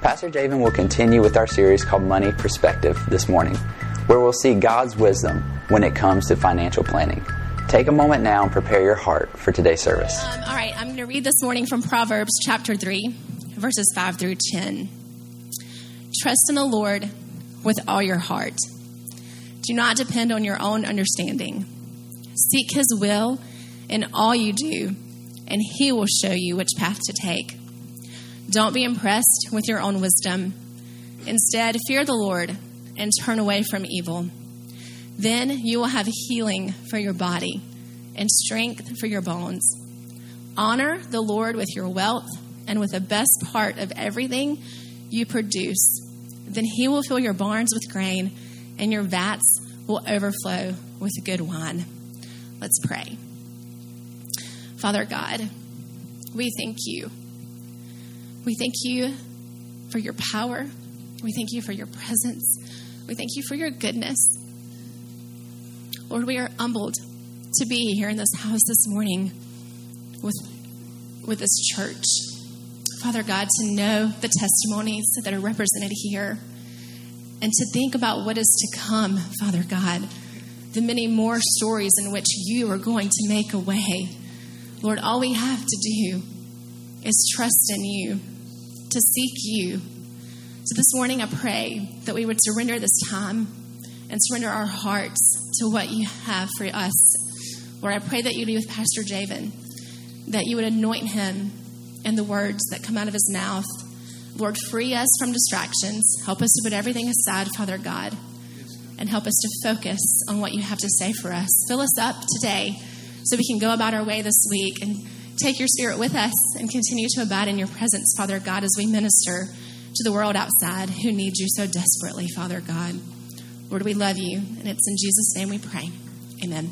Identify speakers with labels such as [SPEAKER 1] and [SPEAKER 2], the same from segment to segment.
[SPEAKER 1] Pastor Javen will continue with our series called Money Perspective this morning, where we'll see God's wisdom when it comes to financial planning. Take a moment now and prepare your heart for today's service.
[SPEAKER 2] Um, all right, I'm going to read this morning from Proverbs chapter 3, verses 5 through 10. Trust in the Lord with all your heart. Do not depend on your own understanding. Seek his will in all you do, and he will show you which path to take. Don't be impressed with your own wisdom. Instead, fear the Lord and turn away from evil. Then you will have healing for your body and strength for your bones. Honor the Lord with your wealth and with the best part of everything you produce. Then he will fill your barns with grain, and your vats will overflow with good wine. Let's pray. Father God, we thank you we thank you for your power. We thank you for your presence. We thank you for your goodness. Lord, we are humbled to be here in this house this morning with, with this church. Father God, to know the testimonies that are represented here and to think about what is to come, Father God, the many more stories in which you are going to make a way. Lord, all we have to do is trust in you to seek you. So this morning, I pray that we would surrender this time and surrender our hearts to what you have for us. Lord, I pray that you be with Pastor Javen, that you would anoint him and the words that come out of his mouth. Lord, free us from distractions. Help us to put everything aside, Father God, and help us to focus on what you have to say for us. Fill us up today so we can go about our way this week and take your spirit with us and continue to abide in your presence, Father God, as we minister to the world outside who needs you so desperately, Father God. Lord, we love you, and it's in Jesus' name we pray. Amen.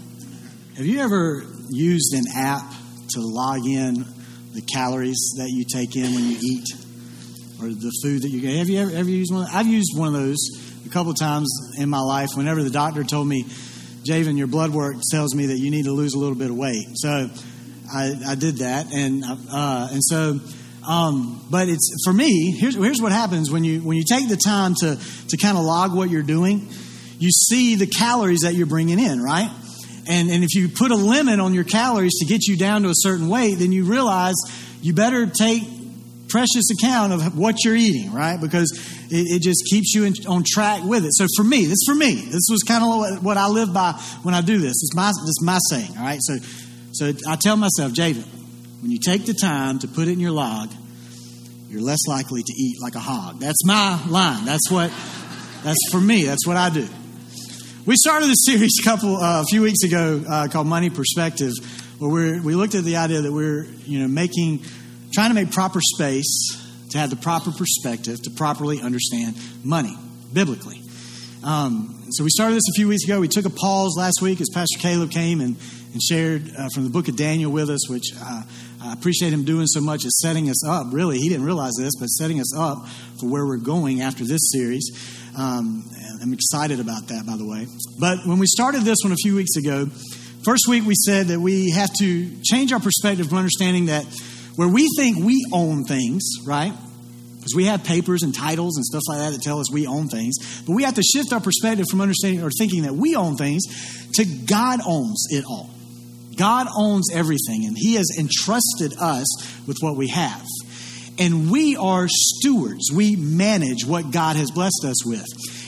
[SPEAKER 3] Have you ever used an app to log in the calories that you take in when you eat or the food that you get? Have you ever, ever used one? I've used one of those a couple times in my life. Whenever the doctor told me, Javen, your blood work tells me that you need to lose a little bit of weight. So I, I did that, and uh, and so. Um, but it's for me. Here's here's what happens when you when you take the time to to kind of log what you're doing. You see the calories that you're bringing in, right? And and if you put a limit on your calories to get you down to a certain weight, then you realize you better take precious account of what you're eating, right? Because it, it just keeps you in, on track with it. So for me, this for me. This was kind of what, I live by when I do this. It's my it's my saying, all right? So so I tell myself, Javen, when you take the time to put it in your log, you're less likely to eat like a hog. That's my line. That's what, that's for me. That's what I do. We started this series a couple, uh, a few weeks ago uh, called Money Perspective, where we we looked at the idea that we're, you know, making, trying to make proper space to have the proper perspective to properly understand money biblically. Um, so we started this a few weeks ago. We took a pause last week as Pastor Caleb came and and shared uh, from the book of Daniel with us, which uh, I appreciate him doing so much is setting us up. Really, he didn't realize this, but setting us up for where we're going after this series. Um, I'm excited about that, by the way. But when we started this one a few weeks ago, first week we said that we have to change our perspective from understanding that where we think we own things, right? Because we have papers and titles and stuff like that that tell us we own things. But we have to shift our perspective from understanding or thinking that we own things to God owns it all. God owns everything, and He has entrusted us with what we have. And we are stewards. We manage what God has blessed us with.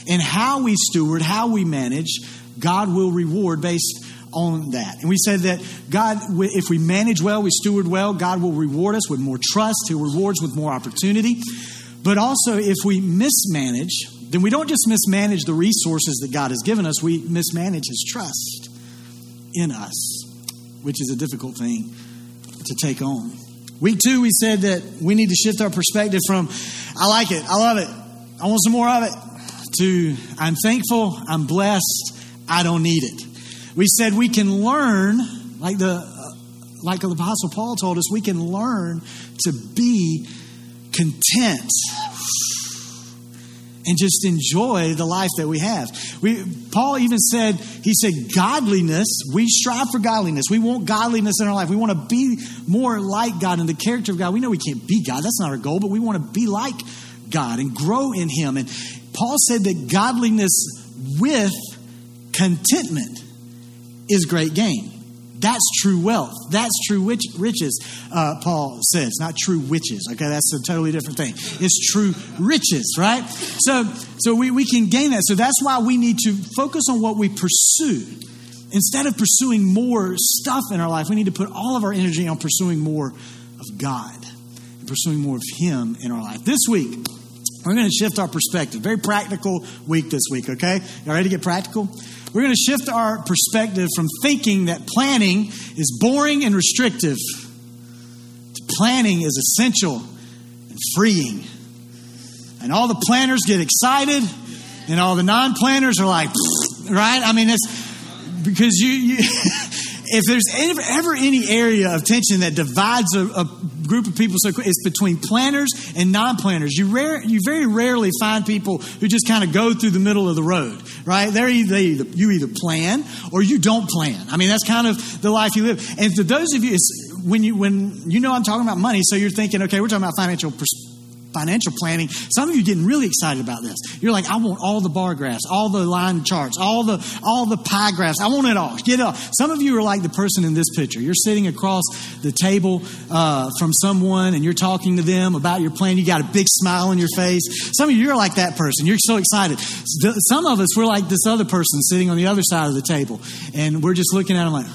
[SPEAKER 3] And how we steward, how we manage, God will reward based on that. And we said that God, if we manage well, we steward well, God will reward us with more trust. He rewards with more opportunity. But also, if we mismanage, then we don't just mismanage the resources that God has given us, we mismanage His trust in us which is a difficult thing to take on. Week two, we said that we need to shift our perspective from, I like it, I love it, I want some more of it, to, I'm thankful, I'm blessed, I don't need it. We said we can learn, like the, uh, like the Apostle Paul told us, we can learn to be content and just enjoy the life that we have. We, Paul even said, he said, godliness, we strive for godliness. We want godliness in our life. We want to be more like God in the character of God. We know we can't be God. That's not our goal, but we want to be like God and grow in Him. And Paul said that godliness with contentment is great gain. That's true wealth. That's true riches, uh, Paul says. Not true witches. Okay, that's a totally different thing. It's true riches, right? So, so we, we can gain that. So that's why we need to focus on what we pursue. Instead of pursuing more stuff in our life, we need to put all of our energy on pursuing more of God and pursuing more of Him in our life. This week, we're going to shift our perspective. Very practical week this week, okay? You ready to get practical? We're going to shift our perspective from thinking that planning is boring and restrictive to planning is essential and freeing. And all the planners get excited, and all the non planners are like, right? I mean, it's because you, you if there's ever, ever, any area of tension that divides a, a group of people so it's between planners and non-planners. You rare, you very rarely find people who just kind of go through the middle of the road, right? They're either, they either you either plan or you don't plan. I mean, that's kind of the life you live. And for those of you, when you when you know I'm talking about money, so you're thinking, okay, we're talking about financial perspective financial planning, some of you getting really excited about this. You're like, I want all the bar graphs, all the line charts, all the all the pie graphs. I want it all. Get it. Some of you are like the person in this picture. You're sitting across the table uh, from someone and you're talking to them about your plan. You got a big smile on your face. Some of you are like that person. You're so excited. Some of us we're like this other person sitting on the other side of the table, and we're just looking at them like,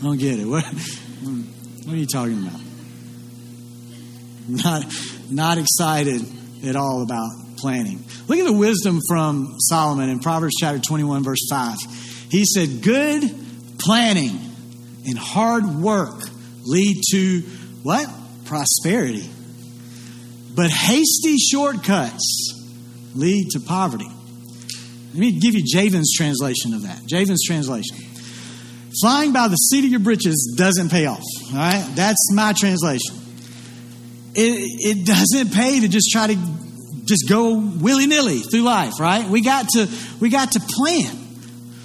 [SPEAKER 3] I don't get it. What, what are you talking about? Not, not excited at all about planning. Look at the wisdom from Solomon in Proverbs chapter 21, verse 5. He said, Good planning and hard work lead to what? Prosperity. But hasty shortcuts lead to poverty. Let me give you Javen's translation of that. Javen's translation. Flying by the seat of your britches doesn't pay off. All right? That's my translation it, it doesn't pay to just try to just go willy nilly through life, right? We got to we got to plan.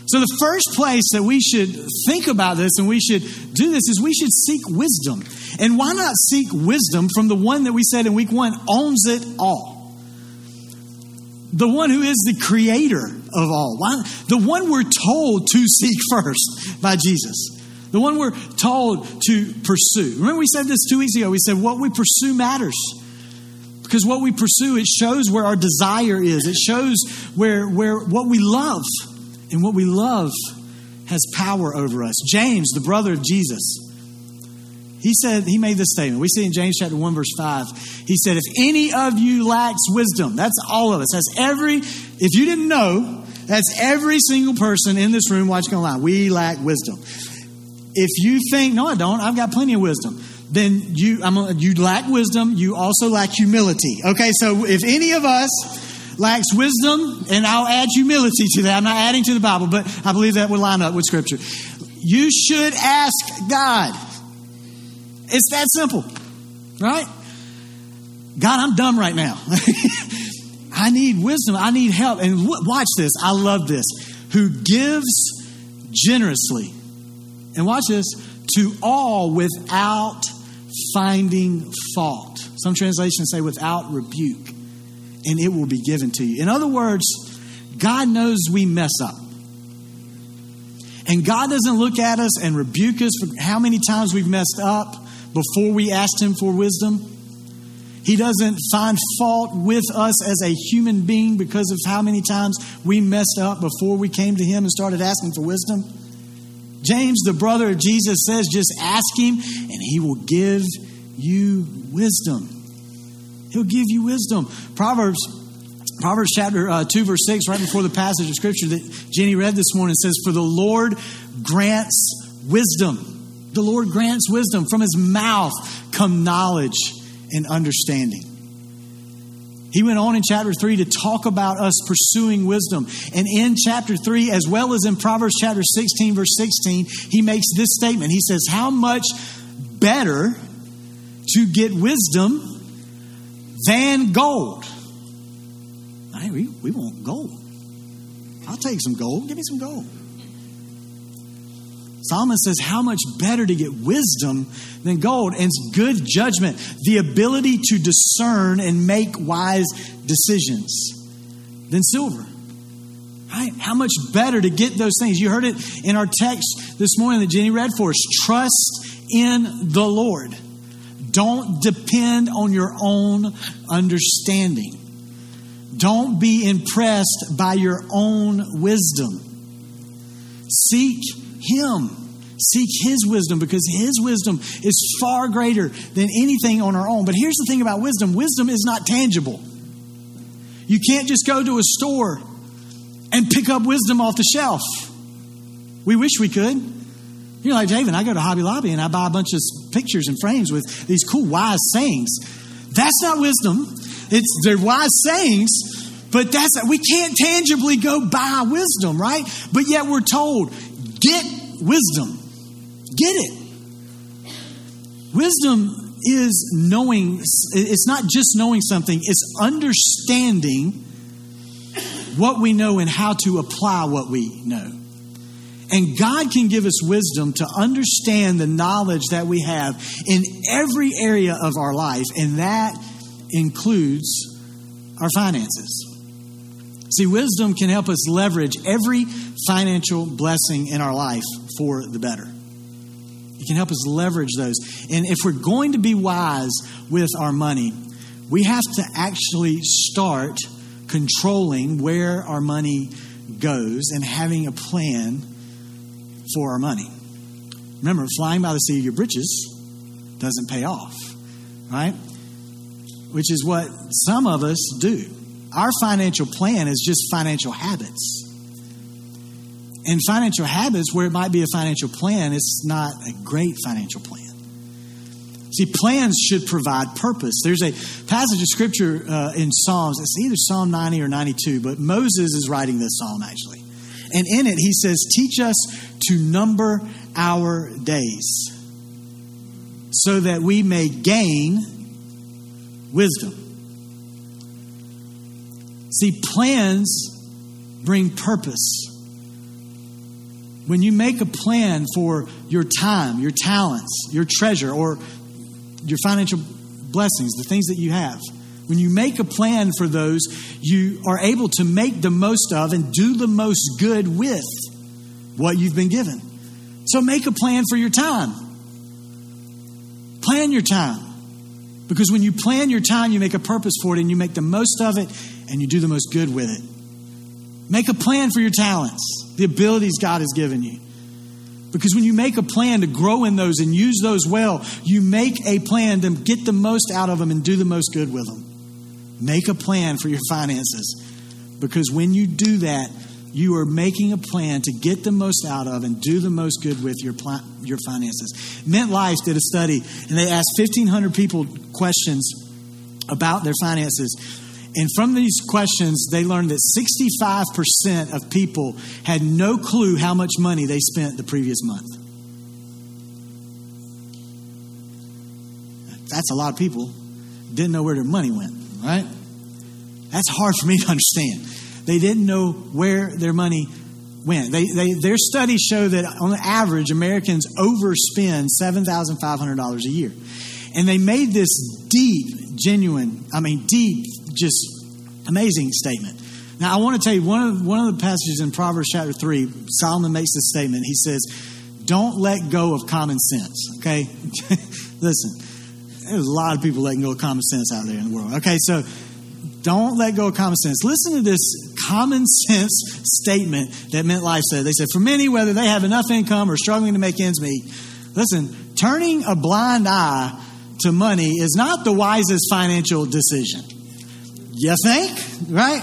[SPEAKER 3] So the first place that we should think about this and we should do this is we should seek wisdom. And why not seek wisdom from the one that we said in week one owns it all? The one who is the creator of all. Why, the one we're told to seek first by Jesus the one we're told to pursue. Remember, we said this two weeks ago. We said what we pursue matters. Because what we pursue, it shows where our desire is. It shows where, where what we love. And what we love has power over us. James, the brother of Jesus, he said, he made this statement. We see in James chapter 1, verse 5. He said, If any of you lacks wisdom, that's all of us. That's every, if you didn't know, that's every single person in this room watching online. We lack wisdom. If you think, no, I don't, I've got plenty of wisdom, then you, I'm, you lack wisdom. You also lack humility. Okay, so if any of us lacks wisdom, and I'll add humility to that, I'm not adding to the Bible, but I believe that would line up with Scripture. You should ask God. It's that simple, right? God, I'm dumb right now. I need wisdom. I need help. And watch this. I love this. Who gives generously and watch this, to all without finding fault. Some translations say without rebuke, and it will be given to you. In other words, God knows we mess up. And God doesn't look at us and rebuke us for how many times we've messed up before we asked Him for wisdom. He doesn't find fault with us as a human being because of how many times we messed up before we came to Him and started asking for wisdom. James, the brother of Jesus, says just ask him and he will give you wisdom. He'll give you wisdom. Proverbs Proverbs chapter uh, 2 verse 6 right before the passage of scripture that Jenny read this morning says for the Lord grants wisdom. The Lord grants wisdom from his mouth come knowledge and understanding. He went on in chapter 3 to talk about us pursuing wisdom. And in chapter 3, as well as in Proverbs chapter 16, verse 16, he makes this statement. He says, How much better to get wisdom than gold? Hey, we, we want gold. I'll take some gold. Give me some gold. Solomon says, How much better to get wisdom than gold? And it's good judgment, the ability to discern and make wise decisions than silver. Right? How much better to get those things? You heard it in our text this morning that Jenny read for us. Trust in the Lord. Don't depend on your own understanding. Don't be impressed by your own wisdom. Seek Him. Seek His wisdom because His wisdom is far greater than anything on our own. But here's the thing about wisdom wisdom is not tangible. You can't just go to a store and pick up wisdom off the shelf. We wish we could. You're like, David, I go to Hobby Lobby and I buy a bunch of pictures and frames with these cool, wise sayings. That's not wisdom. It's they're wise sayings, but that's we can't tangibly go buy wisdom, right? But yet we're told, get wisdom. Get it. Wisdom is knowing, it's not just knowing something, it's understanding what we know and how to apply what we know. And God can give us wisdom to understand the knowledge that we have in every area of our life, and that includes our finances. See, wisdom can help us leverage every financial blessing in our life for the better. It can help us leverage those. And if we're going to be wise with our money, we have to actually start controlling where our money goes and having a plan for our money. Remember, flying by the seat of your britches doesn't pay off, right? Which is what some of us do. Our financial plan is just financial habits. And financial habits, where it might be a financial plan, it's not a great financial plan. See, plans should provide purpose. There's a passage of scripture uh, in Psalms, it's either Psalm 90 or 92, but Moses is writing this psalm actually. And in it, he says, Teach us to number our days so that we may gain wisdom. See, plans bring purpose. When you make a plan for your time, your talents, your treasure, or your financial blessings, the things that you have, when you make a plan for those, you are able to make the most of and do the most good with what you've been given. So make a plan for your time. Plan your time. Because when you plan your time, you make a purpose for it and you make the most of it and you do the most good with it. Make a plan for your talents, the abilities God has given you. Because when you make a plan to grow in those and use those well, you make a plan to get the most out of them and do the most good with them. Make a plan for your finances. Because when you do that, you are making a plan to get the most out of and do the most good with your pl- your finances. Mint Life did a study and they asked 1500 people questions about their finances. And from these questions, they learned that 65% of people had no clue how much money they spent the previous month. That's a lot of people didn't know where their money went, right? That's hard for me to understand. They didn't know where their money went. They, they, their studies show that on average, Americans overspend $7,500 a year. And they made this deep, genuine, I mean, deep, just amazing statement. Now, I want to tell you one of, one of the passages in Proverbs chapter 3, Solomon makes this statement. He says, Don't let go of common sense, okay? Listen, there's a lot of people letting go of common sense out there in the world. Okay, so don't let go of common sense. Listen to this common sense statement that Mint Life said. They said, For many, whether they have enough income or struggling to make ends meet, listen, turning a blind eye to money is not the wisest financial decision. You think? Right?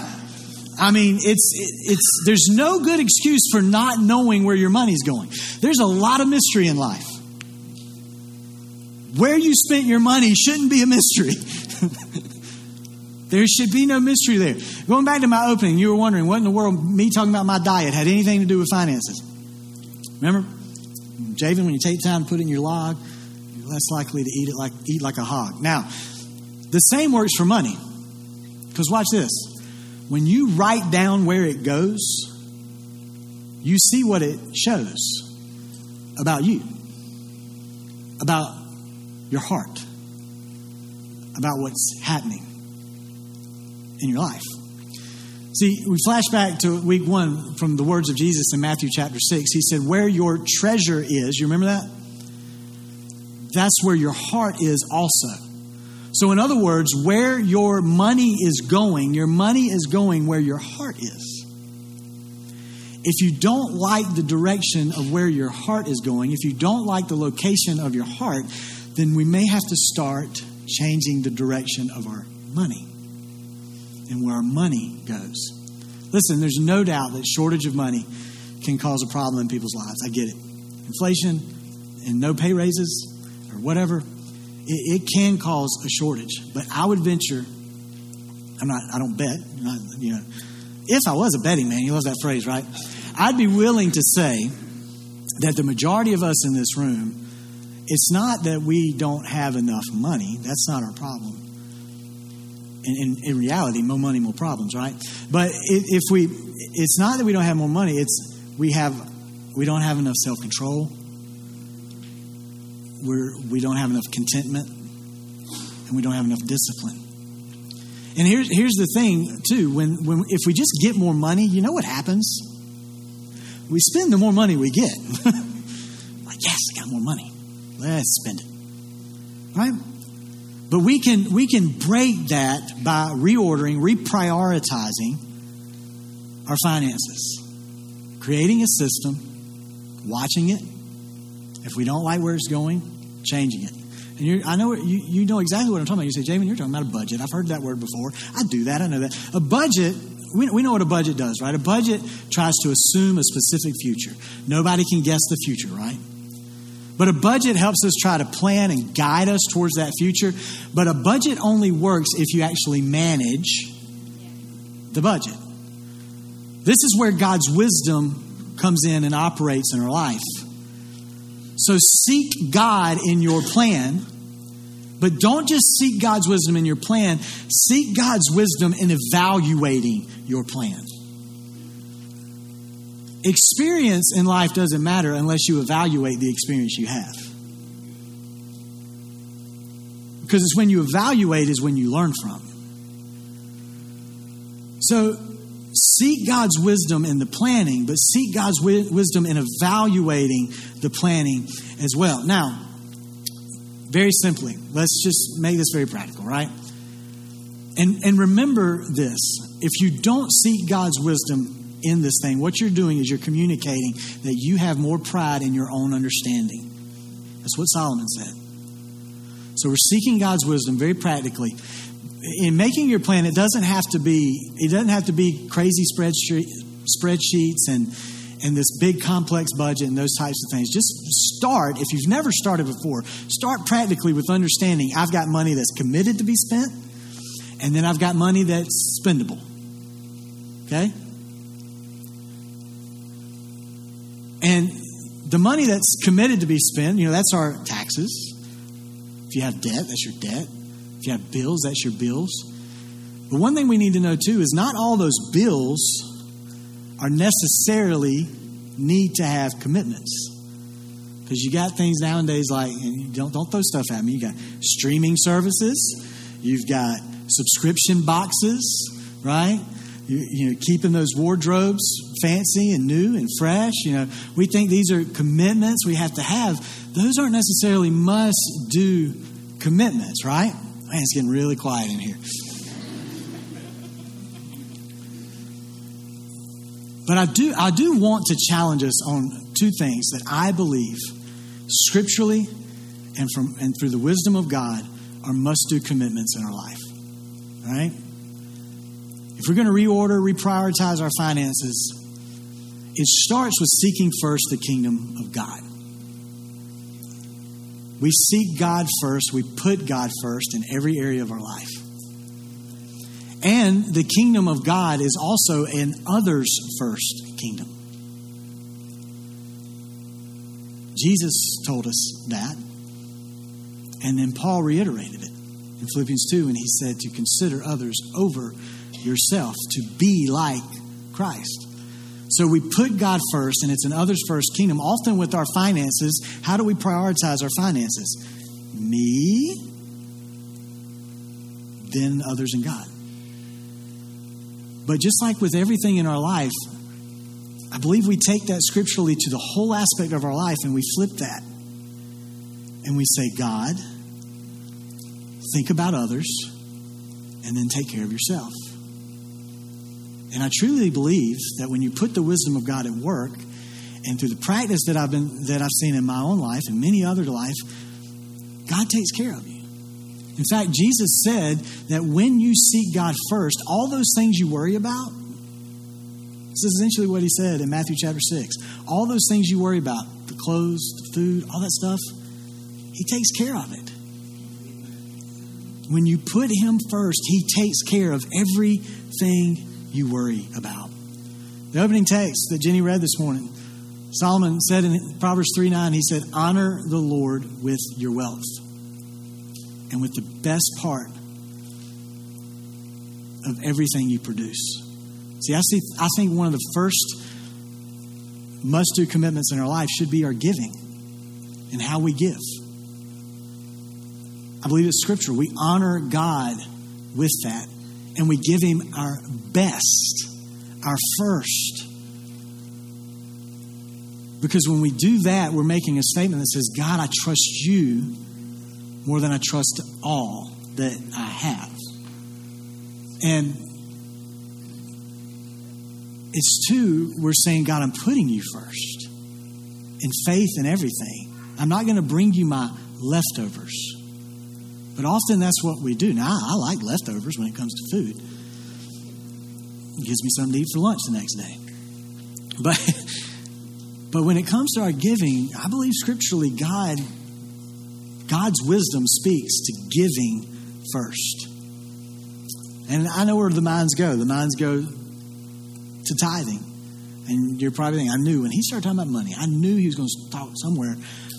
[SPEAKER 3] I mean, it's it's there's no good excuse for not knowing where your money's going. There's a lot of mystery in life. Where you spent your money shouldn't be a mystery. there should be no mystery there. Going back to my opening, you were wondering what in the world me talking about my diet had anything to do with finances. Remember, Javen, when you take time to put in your log, you're less likely to eat it like eat like a hog. Now, the same works for money. Because watch this. When you write down where it goes, you see what it shows. about you, about your heart, about what's happening in your life. See, we flash back to week one from the words of Jesus in Matthew chapter 6. He said, Where your treasure is, you remember that? That's where your heart is also. So, in other words, where your money is going, your money is going where your heart is. If you don't like the direction of where your heart is going, if you don't like the location of your heart, then we may have to start changing the direction of our money and where our money goes. Listen, there's no doubt that shortage of money can cause a problem in people's lives. I get it. Inflation and no pay raises or whatever, it, it can cause a shortage. But I would venture, I'm not, I don't bet, not, you know, if I was a betting man, you love that phrase, right? I'd be willing to say that the majority of us in this room, it's not that we don't have enough money. That's not our problem. In, in, in reality, more money, more problems, right? But if we, it's not that we don't have more money. It's we have, we don't have enough self control. We're we don't have enough contentment, and we don't have enough discipline. And here's here's the thing too. When when if we just get more money, you know what happens? We spend the more money we get. like yes, I got more money. Let's spend it. Right? But we can we can break that by reordering, reprioritizing our finances. Creating a system, watching it. If we don't like where it's going, changing it. And I know you, you know exactly what I'm talking about. You say, Jamin, you're talking about a budget. I've heard that word before. I do that. I know that. A budget, we, we know what a budget does, right? A budget tries to assume a specific future. Nobody can guess the future, right? But a budget helps us try to plan and guide us towards that future. But a budget only works if you actually manage the budget. This is where God's wisdom comes in and operates in our life. So seek God in your plan, but don't just seek God's wisdom in your plan, seek God's wisdom in evaluating your plan. Experience in life doesn't matter unless you evaluate the experience you have. Because it's when you evaluate is when you learn from. So seek God's wisdom in the planning, but seek God's wi- wisdom in evaluating the planning as well. Now, very simply, let's just make this very practical, right? And, and remember this if you don't seek God's wisdom in this thing, what you're doing is you're communicating that you have more pride in your own understanding. That's what Solomon said. So we're seeking God's wisdom very practically. In making your plan, it doesn't have to be it doesn't have to be crazy spreadsheets and and this big complex budget and those types of things. Just start if you've never started before. Start practically with understanding I've got money that's committed to be spent, and then I've got money that's spendable. Okay? And the money that's committed to be spent, you know, that's our taxes. If you have debt, that's your debt. If you have bills, that's your bills. But one thing we need to know too is not all those bills are necessarily need to have commitments. Because you got things nowadays like, don't, don't throw stuff at me, you got streaming services, you've got subscription boxes, right? you, you know, keeping those wardrobes fancy and new and fresh. You know, we think these are commitments we have to have. Those aren't necessarily must do commitments, right? Man, it's getting really quiet in here. But I do, I do want to challenge us on two things that I believe, scripturally and from and through the wisdom of God, are must-do commitments in our life. All right? If we're going to reorder, reprioritize our finances, it starts with seeking first the kingdom of God. We seek God first, we put God first in every area of our life. And the kingdom of God is also an others first kingdom. Jesus told us that. And then Paul reiterated it in Philippians 2 and he said to consider others over yourself, to be like Christ. So we put God first, and it's an others first kingdom. Often with our finances, how do we prioritize our finances? Me, then others and God. But just like with everything in our life, I believe we take that scripturally to the whole aspect of our life and we flip that. And we say, God, think about others, and then take care of yourself. And I truly believe that when you put the wisdom of God at work, and through the practice that I've been that I've seen in my own life and many other life, God takes care of you. In fact, Jesus said that when you seek God first, all those things you worry about, this is essentially what he said in Matthew chapter 6. All those things you worry about, the clothes, the food, all that stuff, he takes care of it. When you put him first, he takes care of everything you worry about. The opening text that Jenny read this morning, Solomon said in Proverbs 3 9, he said, Honor the Lord with your wealth and with the best part of everything you produce. See, I, see, I think one of the first must do commitments in our life should be our giving and how we give. I believe it's scripture. We honor God with that and we give Him our best, our first. Because when we do that, we're making a statement that says, God, I trust you more than I trust all that I have. And it's two, we're saying, God, I'm putting you first in faith and everything. I'm not going to bring you my leftovers. But often that's what we do. Now, I like leftovers when it comes to food. It gives me something to eat for lunch the next day. But, but when it comes to our giving, I believe scripturally God, God's wisdom speaks to giving first. And I know where the minds go. The minds go to tithing. And you're probably thinking, I knew when he started talking about money, I knew he was going to talk somewhere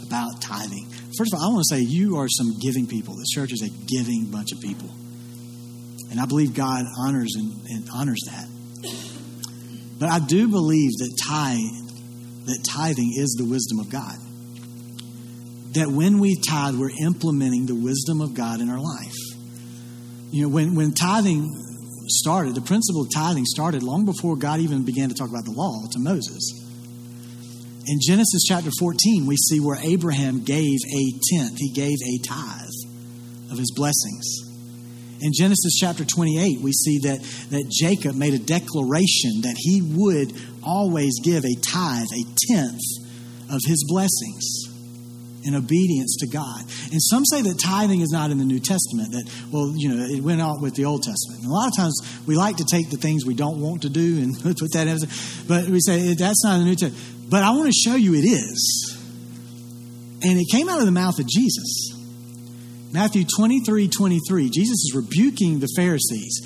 [SPEAKER 3] about tithing. First of all, I want to say you are some giving people. This church is a giving bunch of people. And I believe God honors and, and honors that. But I do believe that tithe, that tithing is the wisdom of God. That when we tithe, we're implementing the wisdom of God in our life. You know, when, when tithing started, the principle of tithing started long before God even began to talk about the law to Moses. In Genesis chapter 14, we see where Abraham gave a tenth, he gave a tithe of his blessings. In Genesis chapter 28, we see that, that Jacob made a declaration that he would always give a tithe, a tenth of his blessings in obedience to God. And some say that tithing is not in the New Testament, that, well, you know, it went out with the Old Testament. And a lot of times we like to take the things we don't want to do and put that in, but we say that's not in the New Testament. But I want to show you it is. And it came out of the mouth of Jesus. Matthew 23 23, Jesus is rebuking the Pharisees.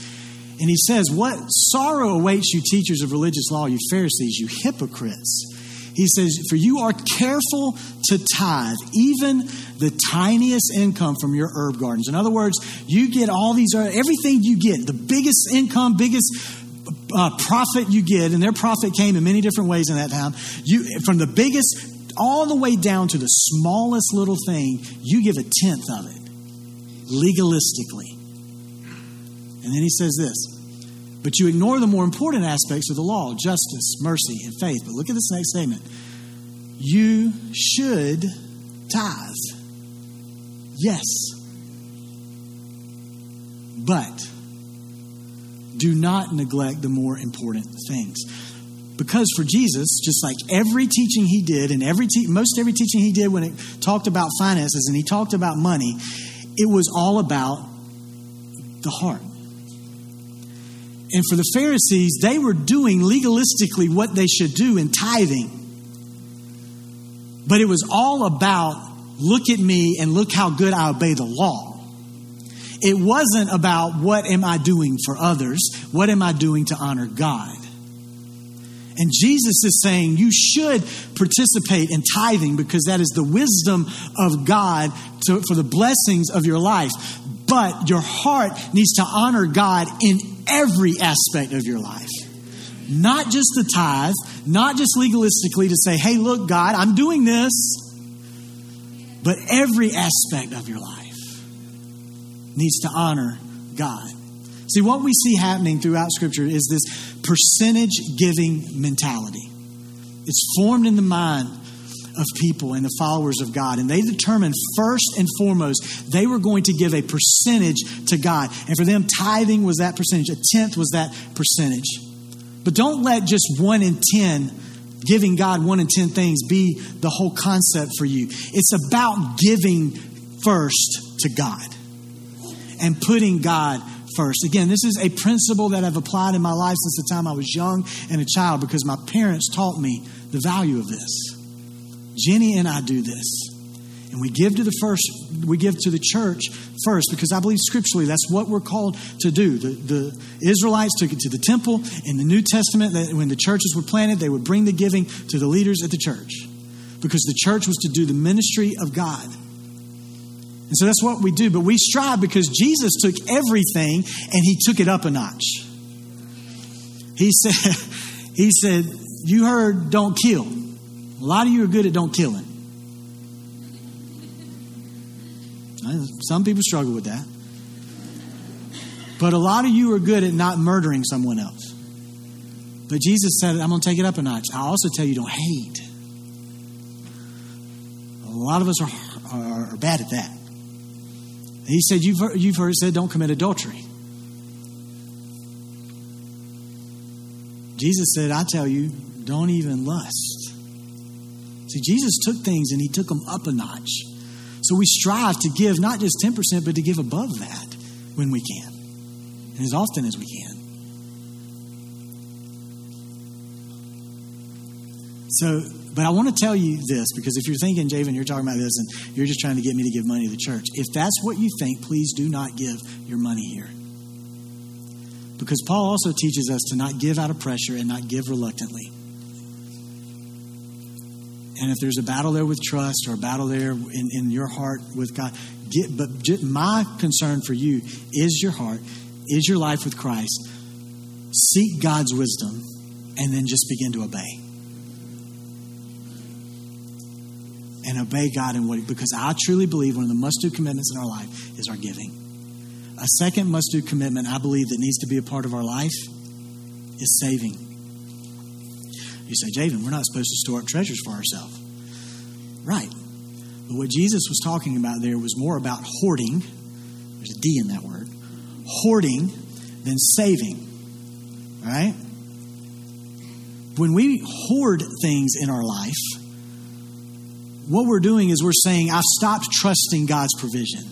[SPEAKER 3] And he says, What sorrow awaits you, teachers of religious law, you Pharisees, you hypocrites. He says, For you are careful to tithe, even the tiniest income from your herb gardens. In other words, you get all these, everything you get, the biggest income, biggest uh, profit you get, and their profit came in many different ways in that time. You from the biggest all the way down to the smallest little thing, you give a tenth of it legalistically. And then he says this. But you ignore the more important aspects of the law justice, mercy, and faith. But look at this next statement. You should tithe. Yes. But do not neglect the more important things. Because for Jesus, just like every teaching he did, and every te- most every teaching he did when it talked about finances and he talked about money, it was all about the heart. And for the Pharisees, they were doing legalistically what they should do in tithing. But it was all about look at me and look how good I obey the law. It wasn't about what am I doing for others, what am I doing to honor God. And Jesus is saying you should participate in tithing because that is the wisdom of God to, for the blessings of your life. But your heart needs to honor God in every aspect of your life. Not just the tithe, not just legalistically to say, hey, look, God, I'm doing this, but every aspect of your life needs to honor God. See, what we see happening throughout Scripture is this percentage giving mentality. It's formed in the mind of people and the followers of God. And they determined first and foremost they were going to give a percentage to God. And for them, tithing was that percentage, a tenth was that percentage. But don't let just one in ten, giving God one in ten things, be the whole concept for you. It's about giving first to God and putting God first. Again, this is a principle that I've applied in my life since the time I was young and a child because my parents taught me the value of this. Jenny and I do this. And we give to the first, we give to the church first because I believe scripturally that's what we're called to do. The, the Israelites took it to the temple. In the New Testament, that when the churches were planted, they would bring the giving to the leaders at the church because the church was to do the ministry of God. And so that's what we do. But we strive because Jesus took everything and he took it up a notch. He said, he said, you heard don't kill. A lot of you are good at don't killing. Some people struggle with that. But a lot of you are good at not murdering someone else. But Jesus said, I'm going to take it up a notch. I also tell you, don't hate. A lot of us are, are, are bad at that. He said, You've heard, you've heard it said, don't commit adultery. Jesus said, I tell you, don't even lust. See, Jesus took things and he took them up a notch. So we strive to give not just 10%, but to give above that when we can, and as often as we can. So, but I want to tell you this because if you're thinking, Javen, you're talking about this and you're just trying to get me to give money to the church, if that's what you think, please do not give your money here. Because Paul also teaches us to not give out of pressure and not give reluctantly. And if there's a battle there with trust or a battle there in, in your heart with God, get, but my concern for you is your heart, is your life with Christ. Seek God's wisdom and then just begin to obey. And obey God in what, because I truly believe one of the must do commitments in our life is our giving. A second must do commitment I believe that needs to be a part of our life is saving. You say, Javen, we're not supposed to store up treasures for ourselves. Right. But what Jesus was talking about there was more about hoarding. There's a D in that word. Hoarding than saving. Right? When we hoard things in our life, what we're doing is we're saying, I've stopped trusting God's provision.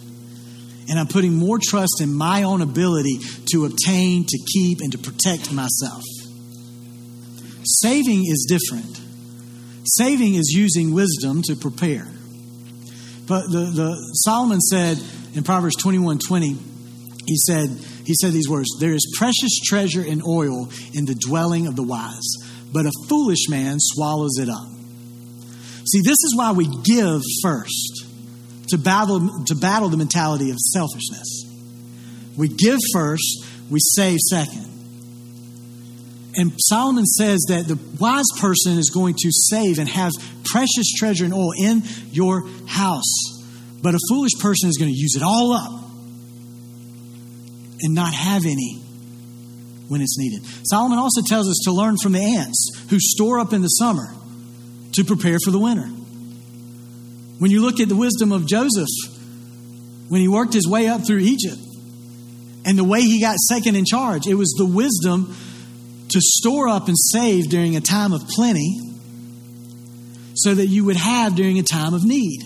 [SPEAKER 3] And I'm putting more trust in my own ability to obtain, to keep, and to protect myself. Saving is different. Saving is using wisdom to prepare. But the, the Solomon said in Proverbs 21 20, he said, he said these words There is precious treasure in oil in the dwelling of the wise, but a foolish man swallows it up. See, this is why we give first to battle, to battle the mentality of selfishness. We give first, we save second. And Solomon says that the wise person is going to save and have precious treasure and oil in your house. But a foolish person is going to use it all up and not have any when it's needed. Solomon also tells us to learn from the ants who store up in the summer to prepare for the winter. When you look at the wisdom of Joseph, when he worked his way up through Egypt, and the way he got second in charge, it was the wisdom to store up and save during a time of plenty so that you would have during a time of need.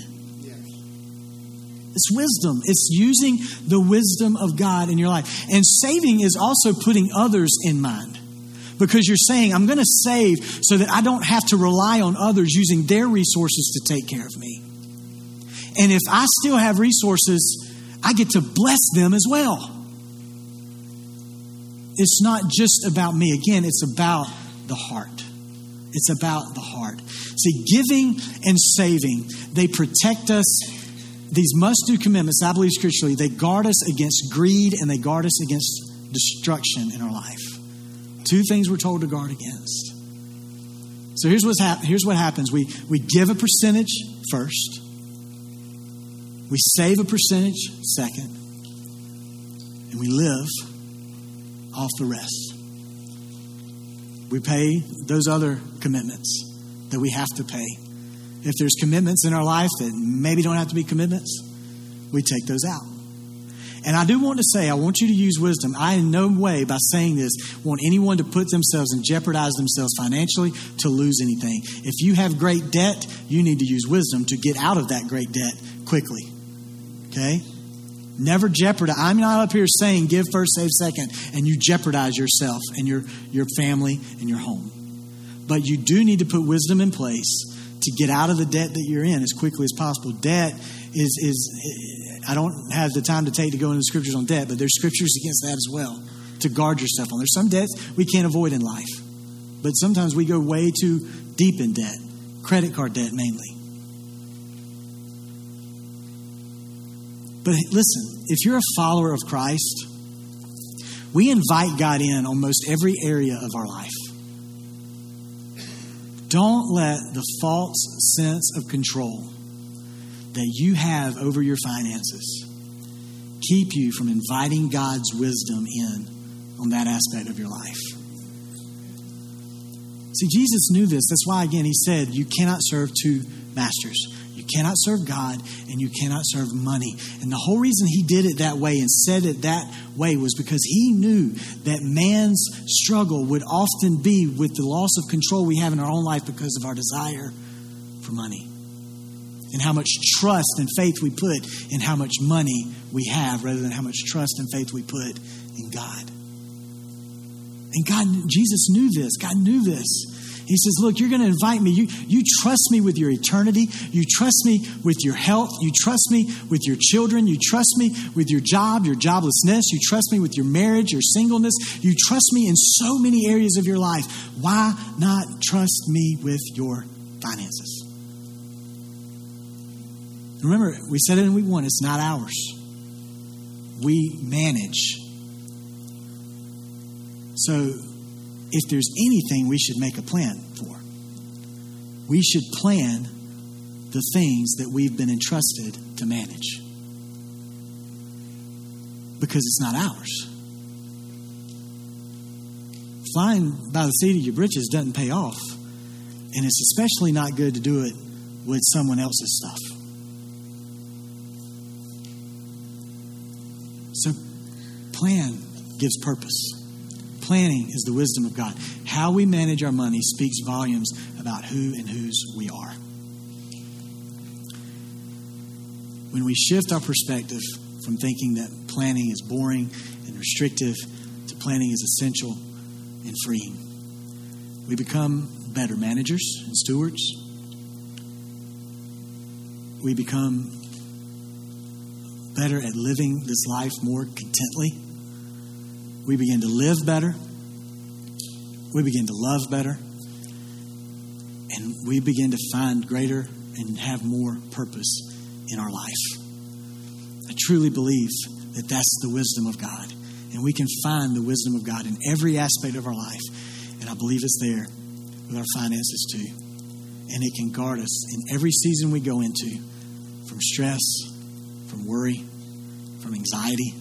[SPEAKER 3] It's wisdom. It's using the wisdom of God in your life. And saving is also putting others in mind. Because you're saying, I'm going to save so that I don't have to rely on others using their resources to take care of me. And if I still have resources, I get to bless them as well it's not just about me. Again, it's about the heart. It's about the heart. See, giving and saving, they protect us. These must do commitments, I believe scripturally, they guard us against greed and they guard us against destruction in our life. Two things we're told to guard against. So here's, what's hap- here's what happens we, we give a percentage first, we save a percentage second, and we live off the rest. We pay those other commitments that we have to pay. If there's commitments in our life that maybe don't have to be commitments, we take those out. And I do want to say, I want you to use wisdom. I, in no way, by saying this, want anyone to put themselves and jeopardize themselves financially to lose anything. If you have great debt, you need to use wisdom to get out of that great debt quickly. Okay? Never jeopardize. I'm not up here saying give first, save second, and you jeopardize yourself and your, your family and your home. But you do need to put wisdom in place to get out of the debt that you're in as quickly as possible. Debt is, is I don't have the time to take to go into the scriptures on debt, but there's scriptures against that as well to guard yourself on. There's some debts we can't avoid in life, but sometimes we go way too deep in debt, credit card debt mainly. But listen, if you're a follower of Christ, we invite God in almost every area of our life. Don't let the false sense of control that you have over your finances keep you from inviting God's wisdom in on that aspect of your life. See, Jesus knew this. That's why, again, he said, You cannot serve two masters. You cannot serve God and you cannot serve money. And the whole reason he did it that way and said it that way was because he knew that man's struggle would often be with the loss of control we have in our own life because of our desire for money and how much trust and faith we put in how much money we have rather than how much trust and faith we put in God. And God, Jesus knew this. God knew this. He says, Look, you're going to invite me. You, you trust me with your eternity. You trust me with your health. You trust me with your children. You trust me with your job, your joblessness. You trust me with your marriage, your singleness. You trust me in so many areas of your life. Why not trust me with your finances? Remember, we said it in week one it's not ours. We manage. So, if there's anything we should make a plan for, we should plan the things that we've been entrusted to manage. Because it's not ours. Flying by the seat of your britches doesn't pay off. And it's especially not good to do it with someone else's stuff. Plan gives purpose. Planning is the wisdom of God. How we manage our money speaks volumes about who and whose we are. When we shift our perspective from thinking that planning is boring and restrictive to planning is essential and freeing, we become better managers and stewards. We become better at living this life more contently. We begin to live better. We begin to love better. And we begin to find greater and have more purpose in our life. I truly believe that that's the wisdom of God. And we can find the wisdom of God in every aspect of our life. And I believe it's there with our finances too. And it can guard us in every season we go into from stress, from worry, from anxiety,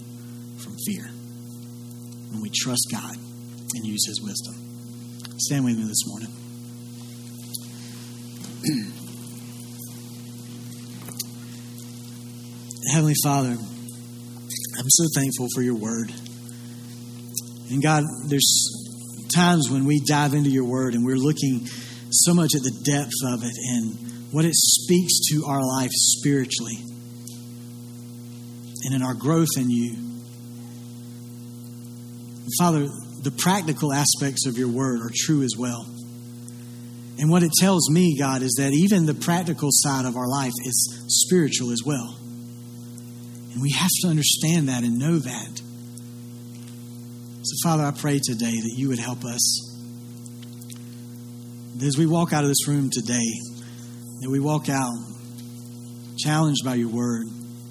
[SPEAKER 3] from fear. When we trust God and use His wisdom. Stand with me this morning. Heavenly Father, I'm so thankful for your word. And God, there's times when we dive into your word and we're looking so much at the depth of it and what it speaks to our life spiritually and in our growth in you. Father, the practical aspects of your word are true as well. And what it tells me, God, is that even the practical side of our life is spiritual as well. And we have to understand that and know that. So, Father, I pray today that you would help us. As we walk out of this room today, that we walk out challenged by your word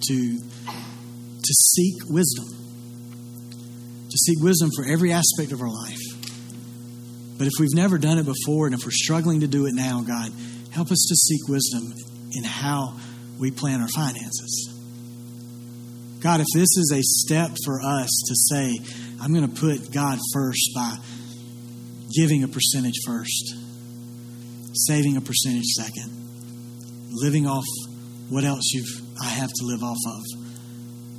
[SPEAKER 3] to, to seek wisdom, to seek wisdom for every aspect of our life. But if we've never done it before and if we're struggling to do it now, God, help us to seek wisdom in how we plan our finances. God, if this is a step for us to say, I'm going to put God first by giving a percentage first, saving a percentage second, living off what else you've I have to live off of.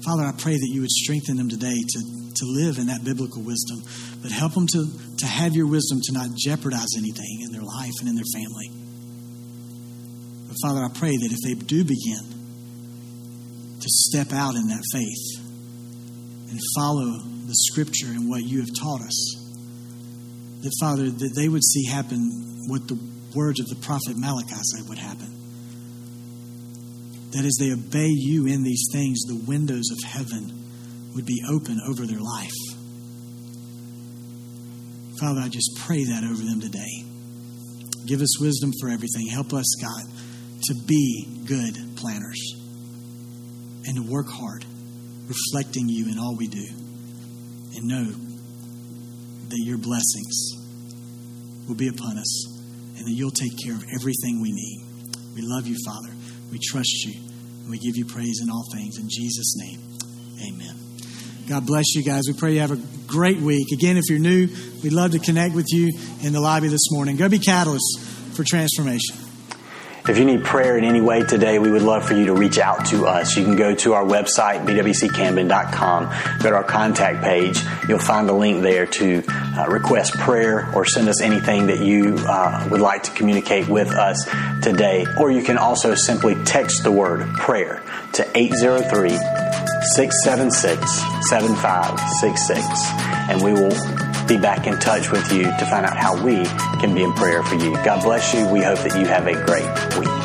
[SPEAKER 3] Father, I pray that you would strengthen them today to, to live in that biblical wisdom, but help them to, to have your wisdom to not jeopardize anything in their life and in their family. But Father, I pray that if they do begin to step out in that faith and follow the scripture and what you have taught us, that Father, that they would see happen what the words of the prophet Malachi said would happen that as they obey you in these things, the windows of heaven would be open over their life. Father, I just pray that over them today. Give us wisdom for everything. Help us, God, to be good planners and to work hard, reflecting you in all we do. And know that your blessings will be upon us and that you'll take care of everything we need. We love you, Father. We trust you. And we give you praise in all things. In Jesus' name, amen. God bless you guys. We pray you have a great week. Again, if you're new, we'd love to connect with you in the lobby this morning. Go be catalysts for transformation.
[SPEAKER 4] If you need prayer in any way today, we would love for you to reach out to us. You can go to our website, bwccamden.com, go to our contact page. You'll find a link there to uh, request prayer or send us anything that you uh, would like to communicate with us today. Or you can also simply text the word prayer to 803 676 7566 and we will be back in touch with you to find out how we can be in prayer for you. God bless you. We hope that you have a great week.